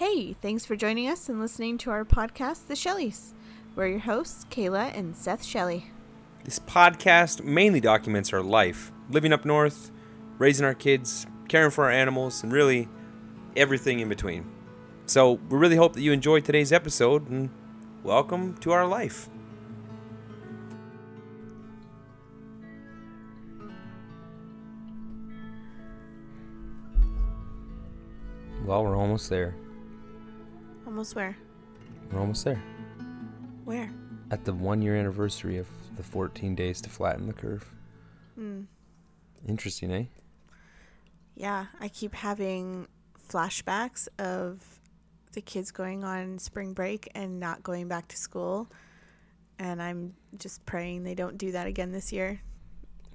Hey, thanks for joining us and listening to our podcast, The Shelleys. We're your hosts, Kayla and Seth Shelley. This podcast mainly documents our life, living up north, raising our kids, caring for our animals, and really everything in between. So, we really hope that you enjoyed today's episode and welcome to our life. Well, we're almost there. Almost where? We're almost there. Where? At the one year anniversary of the 14 days to flatten the curve. Hmm. Interesting, eh? Yeah, I keep having flashbacks of the kids going on spring break and not going back to school. And I'm just praying they don't do that again this year.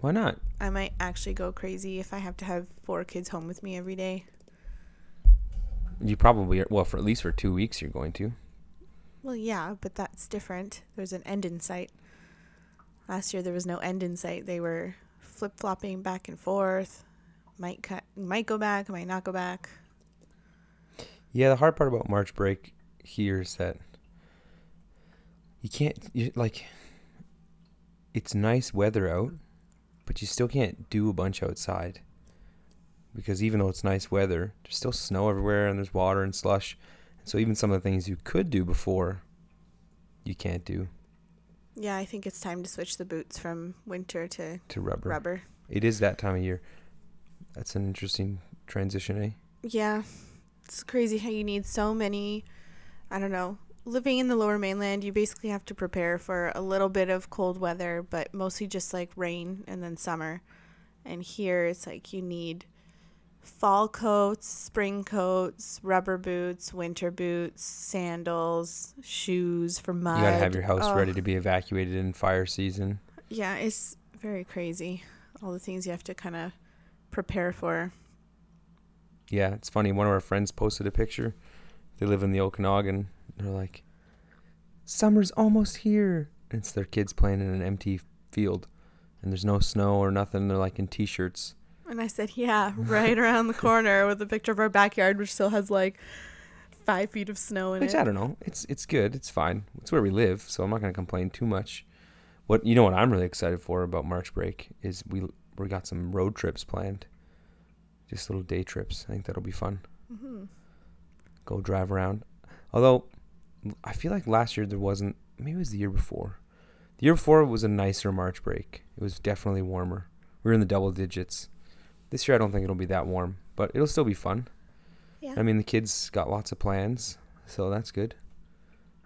Why not? I might actually go crazy if I have to have four kids home with me every day. You probably are, well for at least for two weeks you're going to. Well, yeah, but that's different. There's an end in sight. Last year there was no end in sight. They were flip flopping back and forth. Might cut, might go back, might not go back. Yeah, the hard part about March break here is that you can't you, like it's nice weather out, but you still can't do a bunch outside because even though it's nice weather, there's still snow everywhere and there's water and slush. And so even some of the things you could do before, you can't do Yeah, I think it's time to switch the boots from winter to to rubber. rubber. It is that time of year. That's an interesting transition, eh? Yeah, it's crazy how you need so many. I don't know. Living in the lower mainland, you basically have to prepare for a little bit of cold weather, but mostly just like rain and then summer. And here it's like you need fall coats, spring coats, rubber boots, winter boots, sandals, shoes for mud. You gotta have your house Ugh. ready to be evacuated in fire season. Yeah, it's very crazy. All the things you have to kind of prepare for. Yeah, it's funny. One of our friends posted a picture. They live in the Okanagan. They're like, "Summer's almost here." And it's their kids playing in an empty field, and there's no snow or nothing. They're like in t-shirts. And I said, yeah, right around the corner with a picture of our backyard, which still has like five feet of snow in Which it. I don't know. It's it's good. It's fine. It's where we live, so I'm not gonna complain too much. What you know what I'm really excited for about March break is we we got some road trips planned. Just little day trips. I think that'll be fun. hmm go drive around. Although I feel like last year there wasn't. Maybe it was the year before. The year before was a nicer March break. It was definitely warmer. We were in the double digits. This year I don't think it'll be that warm, but it'll still be fun. Yeah. I mean the kids got lots of plans, so that's good.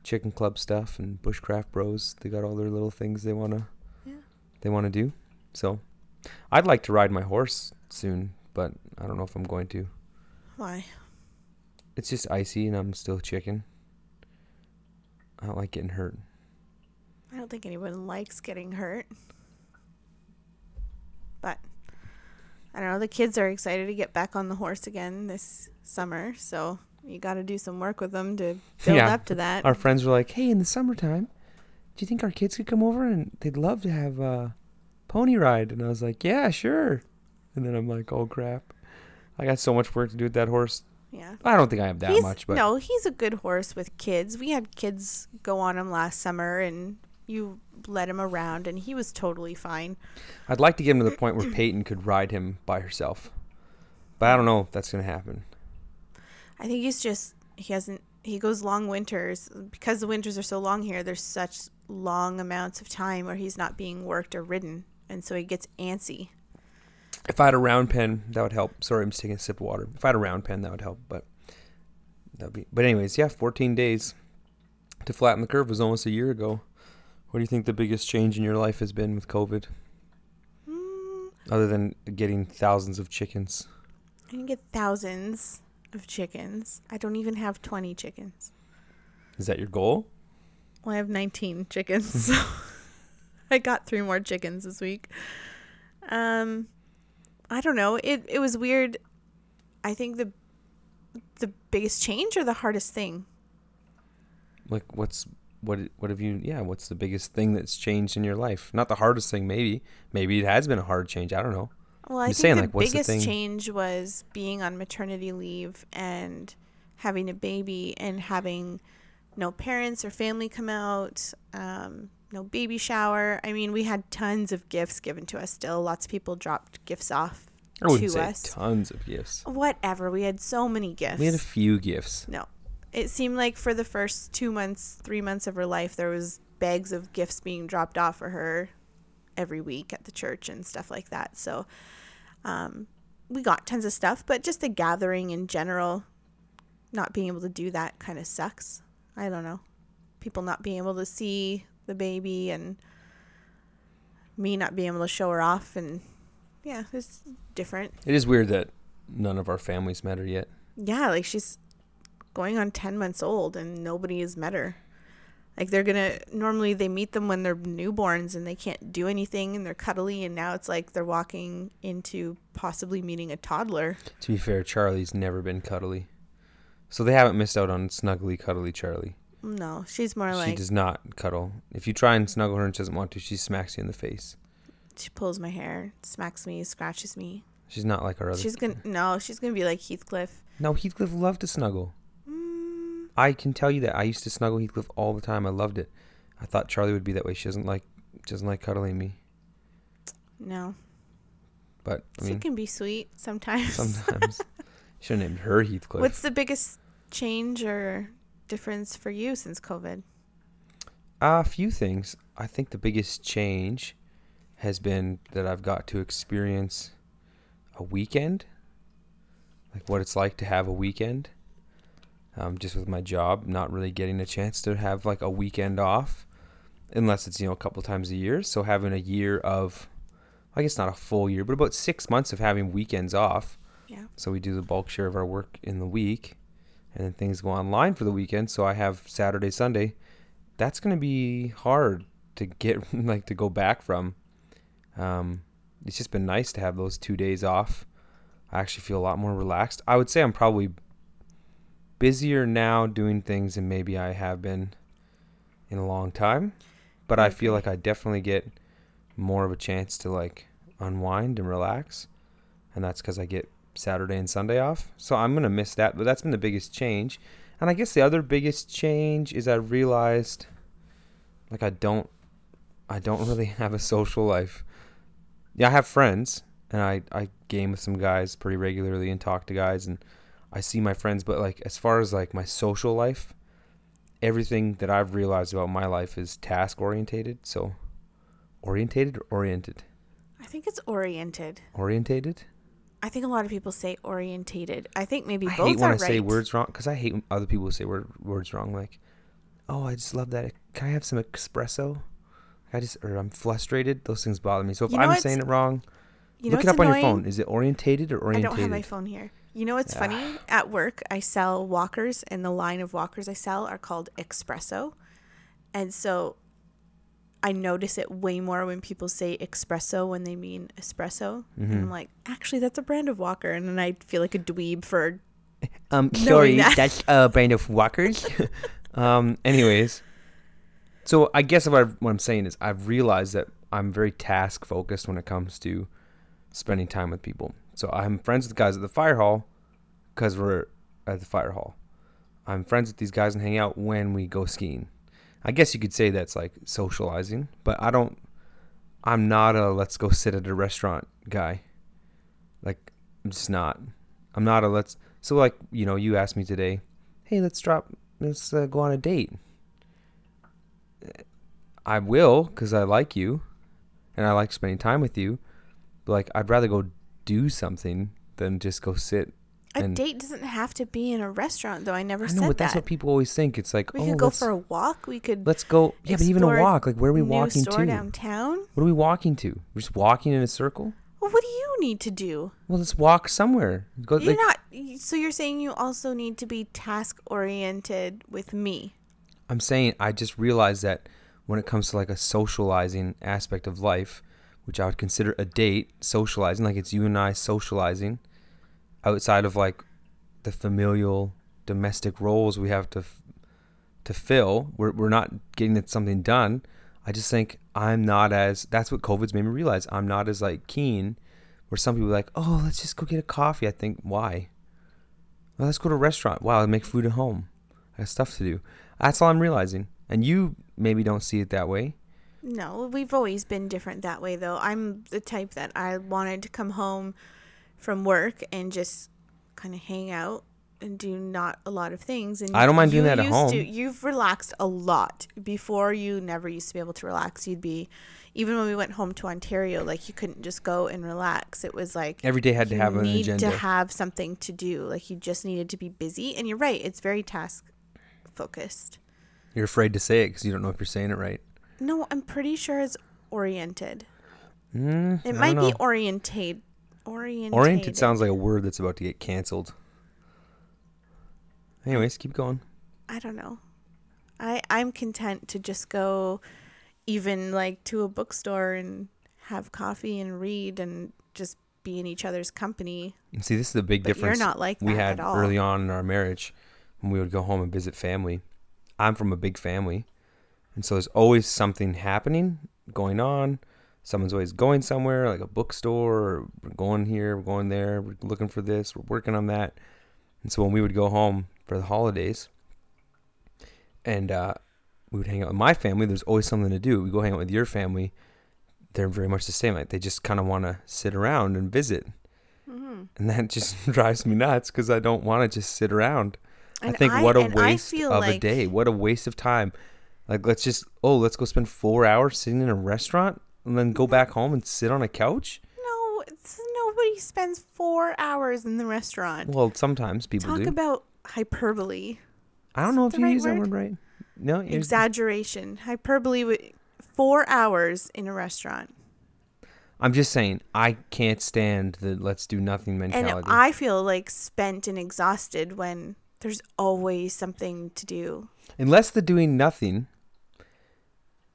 Chicken club stuff and bushcraft bros. They got all their little things they wanna. Yeah. They wanna do. So, I'd like to ride my horse soon, but I don't know if I'm going to. Why? It's just icy and I'm still chicken. I don't like getting hurt. I don't think anyone likes getting hurt. But I don't know. The kids are excited to get back on the horse again this summer. So you got to do some work with them to build Yeah. up to that. Our friends were like, "Hey, in the summertime, do you think our kids could come over and they'd love to have a pony ride?" And I was like, "Yeah, sure." And then I'm like, "Oh crap, I got so much work to do with that horse." yeah. I don't think I have that he's, much, but no, he's a good horse with kids. We had kids go on him last summer, and you led him around, and he was totally fine. I'd like to get him to the point where Peyton could ride him by herself. But I don't know if that's gonna happen. I think he's just he hasn't he goes long winters because the winters are so long here. There's such long amounts of time where he's not being worked or ridden, and so he gets antsy. If I had a round pen, that would help. Sorry, I'm just taking a sip of water. If I had a round pen, that would help. But that'd be. But anyways, yeah, 14 days to flatten the curve was almost a year ago. What do you think the biggest change in your life has been with COVID, Mm, other than getting thousands of chickens? I can get thousands of chickens. I don't even have 20 chickens. Is that your goal? Well, I have 19 chickens. so I got three more chickens this week. Um, I don't know. It it was weird. I think the the biggest change or the hardest thing. Like, what's what? What have you? Yeah, what's the biggest thing that's changed in your life? Not the hardest thing, maybe. Maybe it has been a hard change. I don't know. Well, I I'm think saying, the like, what's the biggest thing- change was being on maternity leave and having a baby and having no parents or family come out, um, no baby shower. I mean, we had tons of gifts given to us still. Lots of people dropped gifts off I wouldn't to say us. tons of gifts. Whatever. We had so many gifts. We had a few gifts. no. It seemed like for the first two months, three months of her life, there was bags of gifts being dropped off for her every week at the church and stuff like that. So um, we got tons of stuff, but just the gathering in general, not being able to do that kind of sucks. I don't know. People not being able to see the baby and me not being able to show her off and yeah, it's different. It is weird that none of our families met her yet. Yeah, like she's going on 10 months old and nobody has met her. Like they're going to normally they meet them when they're newborns and they can't do anything and they're cuddly and now it's like they're walking into possibly meeting a toddler. To be fair, Charlie's never been cuddly. So they haven't missed out on snuggly, cuddly Charlie. No, she's more she like she does not cuddle. If you try and snuggle her and she doesn't want to, she smacks you in the face. she pulls my hair, smacks me, scratches me. She's not like our other. She's going to no, she's going to be like Heathcliff. No, Heathcliff loved to snuggle. I can tell you that I used to snuggle Heathcliff all the time. I loved it. I thought Charlie would be that way. She doesn't like doesn't like cuddling me. no. But I she mean, can be sweet sometimes. sometimes should have named her Heathcliff. What's the biggest change or difference for you since COVID? A few things. I think the biggest change has been that I've got to experience a weekend, like what it's like to have a weekend. Um, just with my job, not really getting a chance to have like a weekend off, unless it's you know a couple times a year. So having a year of, I guess not a full year, but about six months of having weekends off. Yeah. So we do the bulk share of our work in the week, and then things go online for the weekend. So I have Saturday, Sunday. That's gonna be hard to get like to go back from. Um, it's just been nice to have those two days off. I actually feel a lot more relaxed. I would say I'm probably busier now doing things than maybe I have been in a long time, but I feel like I definitely get more of a chance to like unwind and relax, and that's because I get Saturday and Sunday off. So I'm gonna miss that, but that's been the biggest change. And I guess the other biggest change is I realized like I don't I don't really have a social life. Yeah, I have friends and I I game with some guys pretty regularly and talk to guys and I see my friends, but like as far as like my social life, everything that I've realized about my life is task orientated. So orientated or oriented? I think it's oriented. Orientated? I think a lot of people say orientated. I think maybe both. I both hate when I say right. words wrong because I hate when other people say word, words wrong. Like, oh, I just love that. Can I have some espresso? I just or I'm frustrated. Those things bother me. So if You know I'm saying it wrong, You know look it up on your phone. Is it orientated or oriented? I don't have my phone here. You know what's funny? Ah. At work, I sell walkers, and the line of walkers I sell are called Xpresso. And so I notice it way more when people say espresso when they mean espresso. And I'm Mhm. like, actually, that's a brand of walker. And then I feel like a dweeb for Um, sorry, that. that's a brand of walkers. um, anyways, so I guess what, I'm saying is I've realized that I'm very task focused when it comes to spending time with people. So I'm friends with the guys at the fire hall because we're at the fire hall. I'm friends with these guys and hang out when we go skiing. I guess you could say that's like socializing, but I don't. I'm not a let's go sit at a restaurant guy. Like I'm just not. I'm not a let's. So like you know, you asked me today, hey, let's drop, let's uh, go on a date. I will because I like you, and I like spending time with you. But like, I'd rather go do something than just go sit. A And- date doesn't have to be in a restaurant, though. I never I said know, but that's that. what people always think. It's like, we oh, could go for a walk. We could let's go. Yeah, but even a walk. Like, where are we new walking store to? downtown. What are we walking to? We're just walking in a circle. Well, what do you need to do? Well, let's walk somewhere. Go, You're like, not. So you're saying you also need to be task oriented with me. I'm saying I just realized that when it comes to like a socializing aspect of life, which I would consider a date, socializing, like it's you and I socializing outside of like the familial domestic roles we have to f- to fill. We're we're not getting something done. I just think I'm not as that's what COVID's made me realize. I'm not as like keen where some people are like, "Oh, let's just go get a coffee." I think why? Well, let's go to a restaurant. Wow, I make food at home. I have stuff to do. That's all I'm realizing. And you maybe don't see it that way. No, we've always been different that way, though. I'm the type that I wanted to come home from work and just kind of hang out and do not a lot of things. And I don't mind you doing that at used home. To, you've relaxed a lot. Before, you never used to be able to relax. You'd be, even when we went home to Ontario, like you couldn't just go and relax. It was like Every day had to have an agenda. Need to have something to do. Like you just needed to be busy. And you're right; it's very task focused. You're afraid to say it because you don't know if you're saying it right. No, I'm pretty sure it's oriented. Mm, It I might be know. orientate. Oriented. Oriented sounds like a word that's about to get canceled. Anyways, keep going. I don't know. I I'm content to just go, even like to a bookstore and have coffee and read and just be in each other's company. And see, this is the big But difference you're not like that we had at all. early on in our marriage when we would go home and visit family. I'm from a big family, and so there's always something happening, going on. Someone's always going somewhere, like a bookstore, or we're going here, we're going there, we're looking for this, we're working on that. And so when we would go home for the holidays, and uh, we would hang out with my family, there's always something to do. We go hang out with your family, they're very much the same. Like they just kind of want to sit around and visit Mm-hmm. and that just drives me nuts because I don't want to just sit around. I And think what a waste of a day. What a waste of time. Like let's just oh let's go spend four hours sitting in a restaurant and then go back home and sit on a couch. No, it's, nobody spends four hours in the restaurant. Well, sometimes people Talk do. about hyperbole, I don't know if you right use that word? right. No, exaggeration, hyperbole. Four hours in a restaurant, I'm just saying I can't stand the let's do nothing mentality. and I feel like spent and exhausted when there's always something to do. Unless the doing nothing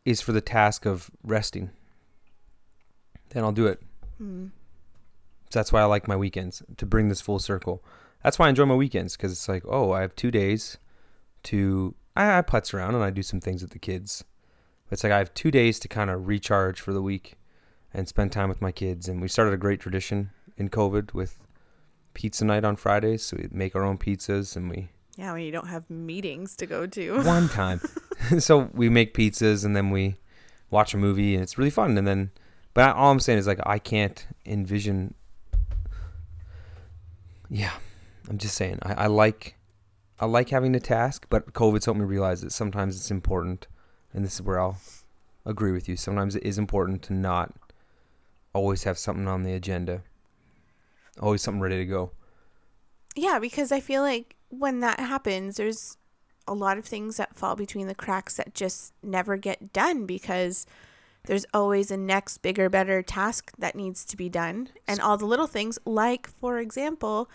is for the task of resting, then I'll do it. Hmm. So that's why I like my weekends to bring this full circle. That's why I enjoy my weekends because it's like, oh, I have two days to. I, I putz around and I do some things with the kids. It's like I have two days to kind of recharge for the week and spend time with my kids. And we started a great tradition in COVID with pizza night on Fridays. So we make our own pizzas and we Yeah, when you don't have meetings to go to. one time. so we make pizzas and then we watch a movie and it's really fun. And then, but all I'm saying is like I can't envision. Yeah, I'm just saying I, I like, I like having a task, but COVID's helped me realize that sometimes it's important, and this is where I'll agree with you. Sometimes it is important to not always have something on the agenda, always something ready to go. Yeah, because I feel like when that happens, there's a lot of things that fall between the cracks that just never get done because there's always a next bigger, better task that needs to be done. And all the little things, like, for example,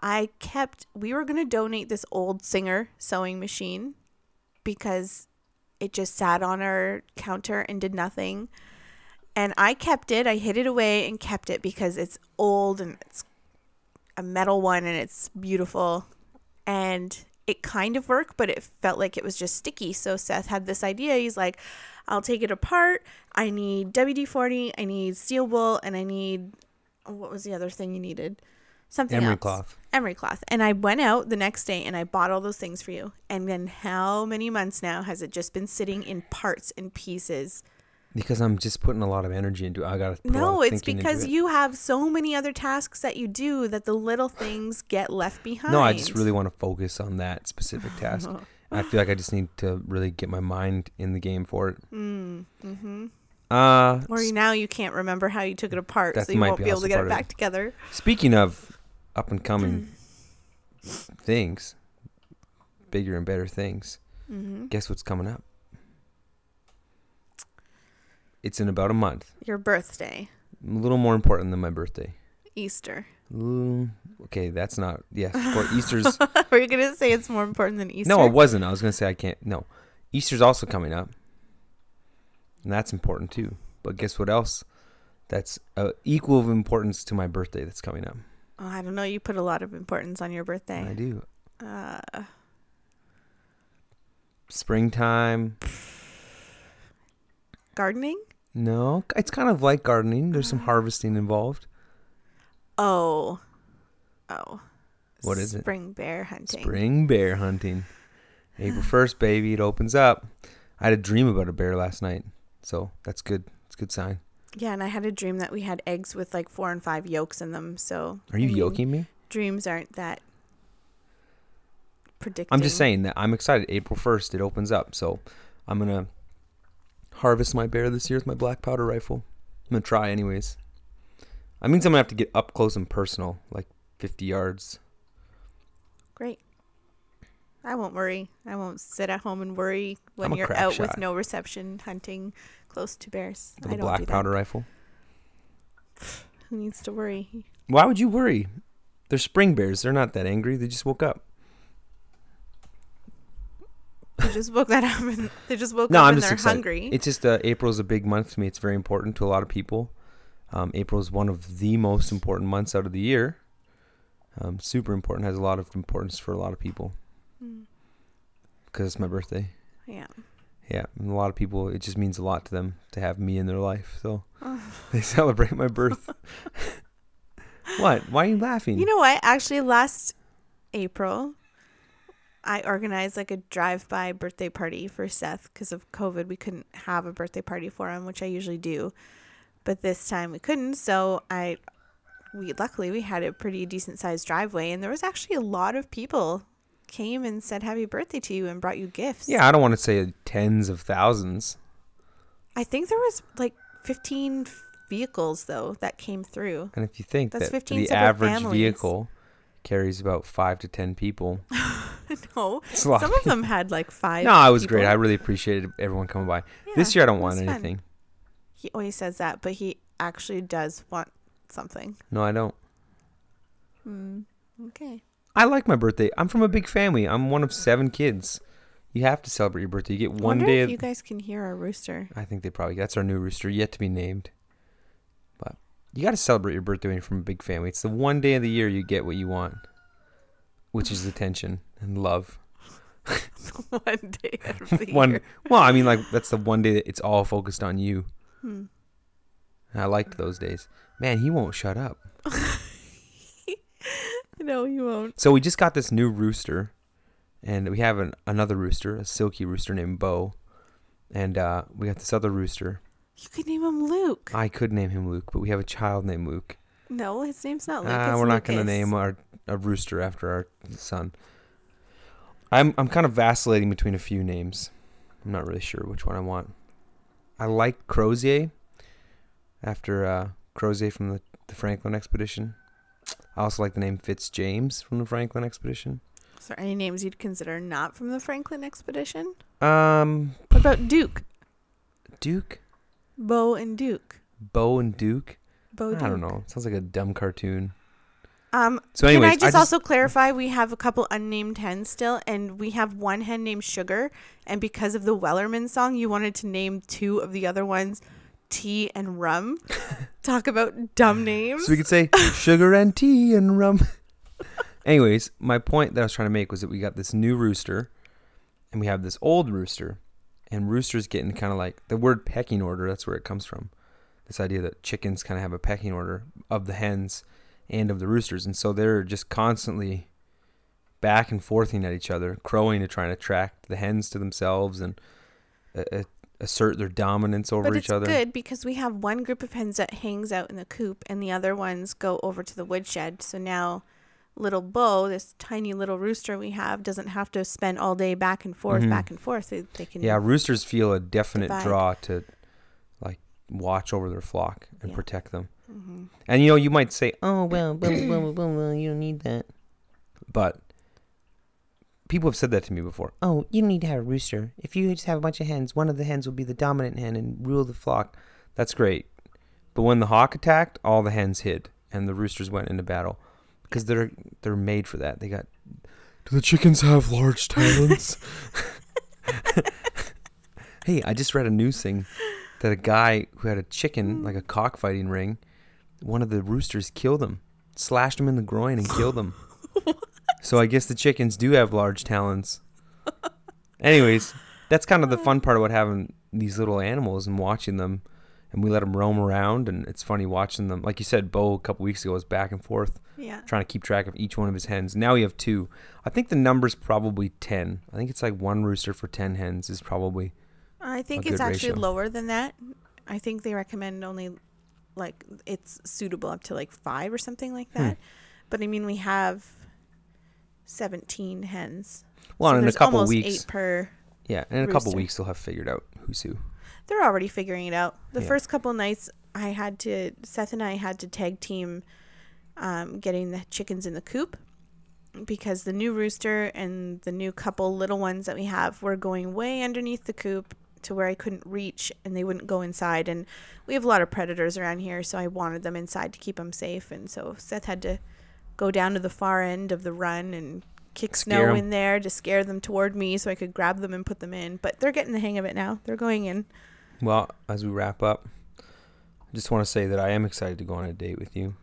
I kept, we were going to donate this old Singer sewing machine because it just sat on our counter and did nothing. And I kept it, I hid it away and kept it because it's old and it's a metal one and it's beautiful and it kind of worked but it felt like it was just sticky. So seth had this idea. He's like i'll take it apart. I need wd-40 i need steel wool and i need oh, what was the other thing you needed? Something Emery else. cloth. emery cloth. And i went out the next day and i bought all those things for you. And then how many months now has it just been sitting in parts and pieces Because I'm just putting a lot of energy into it. I gotta. Put a lot no it's because it. you have so many other tasks that you do that the little things get left behind No, I just really want to focus on that specific task. I feel like I just need to really get my mind in the game for it. mm, mm-hmm. Uh, Or now you can't remember how you took it apart, so you won't be be able to get it back it. together. speaking of up and coming things, bigger and better things. hmm Guess what's coming up? It's in about a month. Your birthday, A little more important than my birthday. Easter. Mm, okay, that's not. Yes, of course. Easter's. Were you gonna say it's more important than Easter? No, I wasn't. I was gonna say I can't. No, Easter's also coming up, and that's important too. But guess what else? That's uh, equal of importance to my birthday. That's coming up. Oh, I don't know. You put a lot of importance on your birthday. I do. Uh, Springtime. gardening? No, it's kind of like gardening. There's some harvesting involved. Oh, oh. What is it? Spring bear hunting. Spring bear hunting. April first, baby. It opens up. I had a dream about a bear last night, so that's good. It's a good sign. Yeah, and I had a dream that we had eggs with like four and five yolks in them. So Are you I mean, yoking me? Dreams aren't that predicting. I'm just saying that I'm excited. April 1st, it opens up. So I'm going to harvest my bear this year with my black powder rifle. I'm to try, anyways. I means I'm to have to get up close and personal, like 50 yards. Great. I won't worry. I won't sit at home and worry when you're out shot. with no reception hunting close to bears. with I don't black do powder rifle. Who needs to worry? Why would you worry? They're spring bears. They're not that angry. They just woke up. They just woke that up and they just woke No, up I'm and just they're excited. hungry. It's just uh, April's a big month to me. It's very important to a lot of people. Um, April is one of the most important months out of the year. Um, super important. Has a lot of importance for a lot of people Mm, because it's my birthday. yeah. Yeah, and a lot of people. It just means a lot to them to have me in their life. So they celebrate my birth. what? Why are you laughing? You know what? Actually, last April, I organized like a drive-by birthday party for Seth because of COVID. We couldn't have a birthday party for him, which I usually do, but this time we couldn't. So I, we luckily we had a pretty decent-sized driveway, and there was actually a lot of people came and said happy birthday to you and brought you gifts. yeah, I don't want to say tens of thousands. I think there was like 15 vehicles though that came through. And if you think That's that 15 the average families. vehicle carries about five to ten people, no, it's a lot. some of them had like five. No, it was great. I really appreciated everyone coming by. this year I don't want was fun. anything. He always says that, but he actually does want something. No, I don't. Hmm. Okay. I like my birthday. I'm from a big family. I'm one of seven kids. You have to celebrate your birthday. You get one day. if Of, you guys can hear our rooster. I think they probably that's our new rooster yet to be named. But you got to celebrate your birthday when you're from a big family. It's the one day of the year you get what you want, which is attention and love. one day out of the one. year. Well, I mean, like that's the one day that it's all focused on you. Hmm. I liked those days. Man, he won't shut up. No, he won't. So we just got this new rooster, and we have an, another rooster, a Silkie rooster named Bo, and uh, we got this other rooster. You could name him Luke. I could name him Luke, but we have a child named Luke. no, his name's not Luke. It's we're not going to name our a rooster after our son. I'm I'm kind of vacillating between a few names. I'm not really sure which one I want. I like Crozier after uh, Crozier from the, the Franklin expedition. I also like the name Fitzjames from the Franklin expedition. Is there any names you'd consider not from the Franklin expedition? Um, What about Duke? Duke, Bo and Duke. Bo, and Duke. Bo. I don't know. Sounds like a dumb cartoon. Um, So, Can I just I also clarify? We have a couple unnamed hens still, and we have one hen named Sugar. And because of the Wellerman song, you wanted to name two of the other ones Tea and Rum. Talk about dumb names. So we could say sugar and tea and rum. Anyways, my point that I was trying to make was that we got this new rooster and we have this old rooster. And roosters getting kind of like the word pecking order, that's where it comes from. This idea that chickens kind of have a pecking order of the hens and of the roosters. And so they're just constantly back and forthing at each other, crowing to try and attract the hens to themselves and uh, uh, assert their dominance over but each it's other. good because we have one group of hens that hangs out in the coop, and the other ones go over to the woodshed. So now, little Bo, this tiny little rooster we have, doesn't have to spend all day back and forth, Mhm. back and forth. They, they can. Yeah, roosters feel a definite Divide. draw to like watch over their flock and Yeah. protect them. And you know, you might say, "Oh, well, blah, blah, blah, blah, blah, you don't need that." But people have said that to me before. Oh, you don't need to have a rooster. If you just have a bunch of hens, one of the hens will be the dominant hen and rule the flock. That's great. But when the hawk attacked, all the hens hid and the roosters went into battle because they're they're made for that. They got Do the chickens have large talons? hey, I just read a news thing that a guy who had a chicken, like a cockfighting ring, one of the roosters killed him, slashed him in the groin and killed him. so I guess the chickens do have large talons. Anyways, that's kind of the fun part about having these little animals and watching them and we let them roam around. And it's funny watching them. Like you said, Bo a couple weeks ago was back and forth Yeah. trying to keep track of each one of his hens. Now we have two. I think the number's probably ten. I think it's like one rooster for ten hens is probably. I think it's actually ratio. lower than that. I think they recommend only like it's suitable up to like five or something like Hmm. that. But I mean, we have seventeen hens. Well, so in a couple almost weeks, eight per. yeah, in a couple weeks they'll have figured out who's who. They're already figuring it out. The Yeah. first couple nights, I had to Seth and I had to tag team um, getting the chickens in the coop because the new rooster and the new couple little ones that we have were going way underneath the coop to where I couldn't reach and they wouldn't go inside and we have a lot of predators around here so I wanted them inside to keep them safe and so Seth had to go down to the far end of the run and kick Scare snow 'em. in there to scare them toward me so I could grab them and put them in but they're getting the hang of it now they're going in Well, as we wrap up, I just want to say that I am excited to go on a date with you.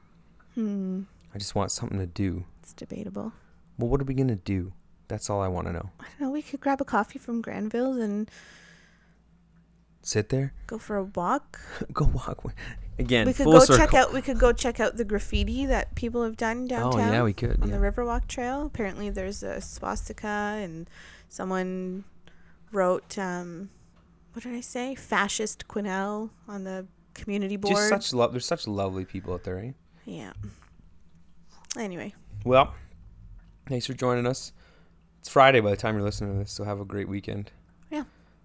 hmm I just want something to do. it's debatable Well, what are we gonna do? That's all I want to know. I don't know we could grab a coffee from Granville's and Sit there, go for a walk go walk. Again, we could go circle. check out we could go check out the graffiti that people have done downtown Oh yeah, we could. on Yeah. the Riverwalk Trail. Apparently, there's a swastika, and someone wrote, um, what did I say? Fascist Quinnell on the community board. Just such love. There's such lovely people out there, eh? yeah. Anyway, Well, thanks for joining us. It's Friday by the time you're listening to this, so have a great weekend.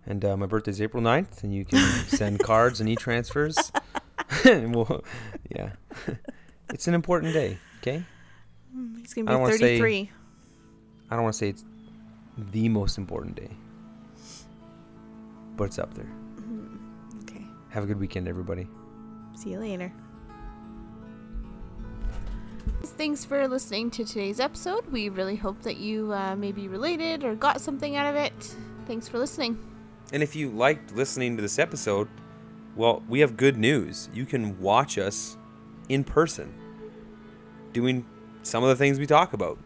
Yeah. And uh, my birthday's April 9th, and you can send cards and e-transfers. and we'll, yeah. it's an important day, okay? He's gonna be wanna say- 33. I don't want to say it's the most important day, but it's up there. Mhm. Okay. Have a good weekend, everybody. See you later. Thanks for listening to today's episode. We really hope that you uh, maybe related or got something out of it. Thanks for listening. And if you liked listening to this episode, well, we have good news. You can watch us in person doing some of the things we talk about.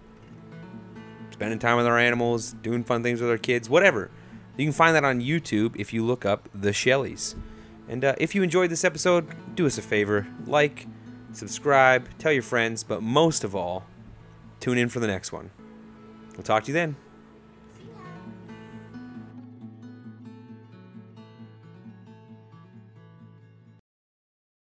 Spending time with our animals, doing fun things with our kids, whatever. You can find that on YouTube if you look up The Shelleys. And uh, if you enjoyed this episode, do us a favor like, subscribe, tell your friends, but most of all, tune in for the next one. We'll talk to you then.